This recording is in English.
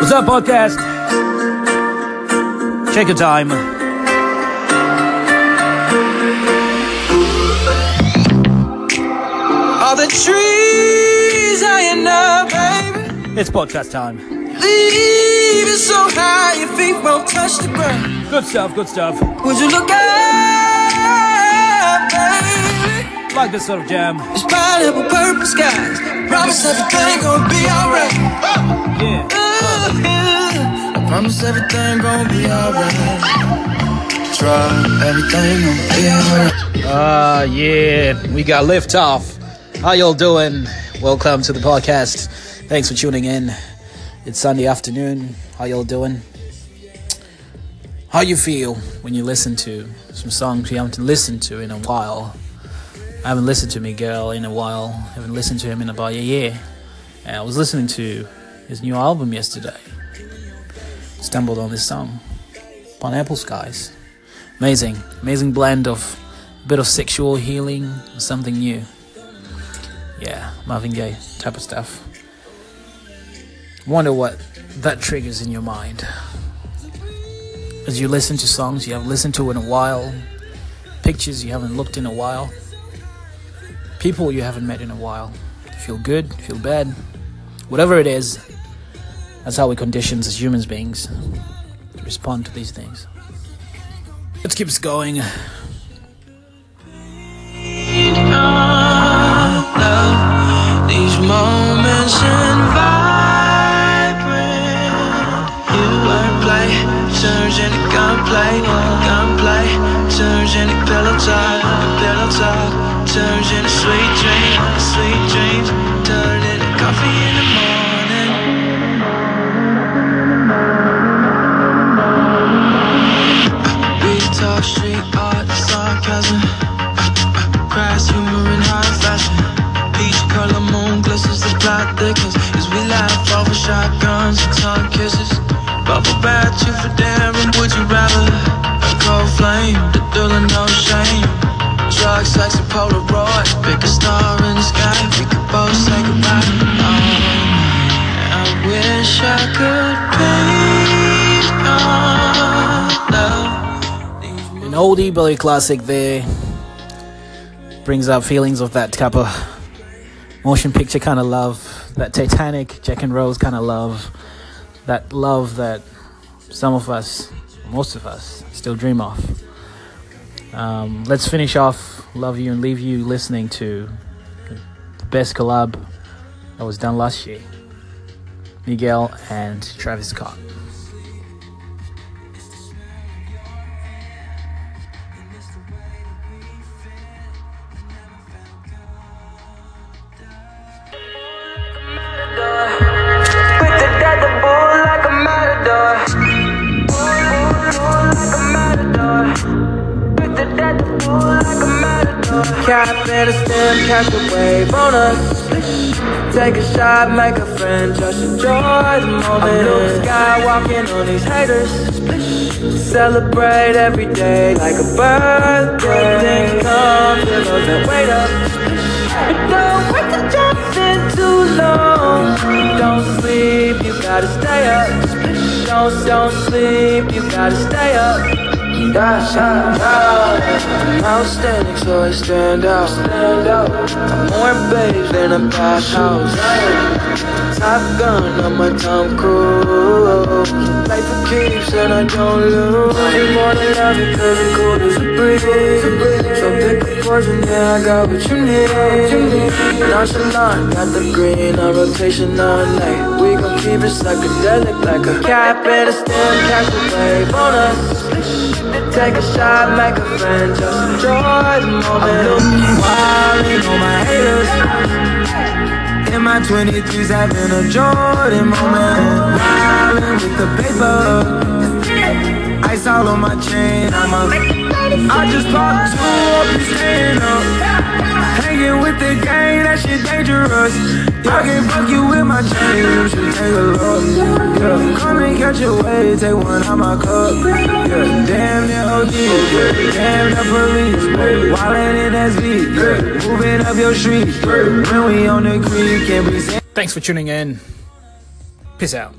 What's up, podcast? Check your time. All the trees high enough, baby. It's podcast time. Leave Leaves so high your feet won't touch the ground. Good stuff, good stuff. Would you look up, baby? Like this sort of jam. It's pineapple purple skies. Promise everything gonna be promise everything gonna be alright. Try everything gonna be alright. Uh, yeah. We got lift off. How y'all doing? Welcome to the podcast. Thanks for tuning in. It's Sunday afternoon. How y'all doing? How you feel when you listen to some songs you haven't listened to in a while? I haven't listened to Miguel in a while. I haven't listened to him in about a year. And I was listening to his new album yesterday. Stumbled on this song, Pineapple Skies. Amazing, amazing blend of a bit of sexual healing, something new. Yeah, Marvin Gaye type of stuff. Wonder what that triggers in your mind as you listen to songs you haven't listened to in a while, pictures you haven't looked in a while, people you haven't met in a while. Feel good, feel bad, whatever it is. That's how we conditions as human beings to respond to these things. Let's keep going. These moments plot thickens as we laugh over shotguns and tongue kisses. Bubble bath you for daring, would you rather? A cold flame, the thrill of no shame. Drugs, sex, and Polaroid. Pick a star in the sky, we could both say goodbye. Oh, I wish I could paint. An oldie but a classic there. Brings up feelings of that type of motion picture kind of love, that Titanic, Jack and Rose kind of love, that love that some of us, most of us, still dream of. Um, let's finish off Love You and Leave You listening to the best collab that was done last year Miguel and Travis Scott. Cap and a stem, catch a wave on us. Take a shot, make a friend, just enjoy the moment. Blue sky walking on these haters. Celebrate every day like a birthday. Things come, feelings and wait up. Don't wait to jump in too long. Don't sleep, you gotta stay up. Don't don't sleep, you gotta stay up. I'm outstanding, so I stand out. Stand out. I'm more babes than a bath house. Top gun on my Tom Cruise. Play for keeps and I don't lose. You more than love it, cause it's cool as a breeze. So pick a poison, yeah, I got what you need. Nonchalant, got the green on rotation all night. We gon' keep it psychedelic like a cap and a stem, catch a wave on us. Take a shot, make a friend, just enjoy the moment. I'm Wildin' on my haters. In my 23s, having a Jordan moment. Wildin' with the paper. Ice all on my chain, I'm a. I just popped two stand up. Hanging with the gang, that shit dangerous. I can fuck you with my chain, you should take a look. Yeah. Come and catch a wave, take one out my cup. Yeah. Damn the OG, yeah. damn the police. Wildin' in SV, yeah. moving up your street. When we on the creek, can't be. Thanks for tuning in. Peace out.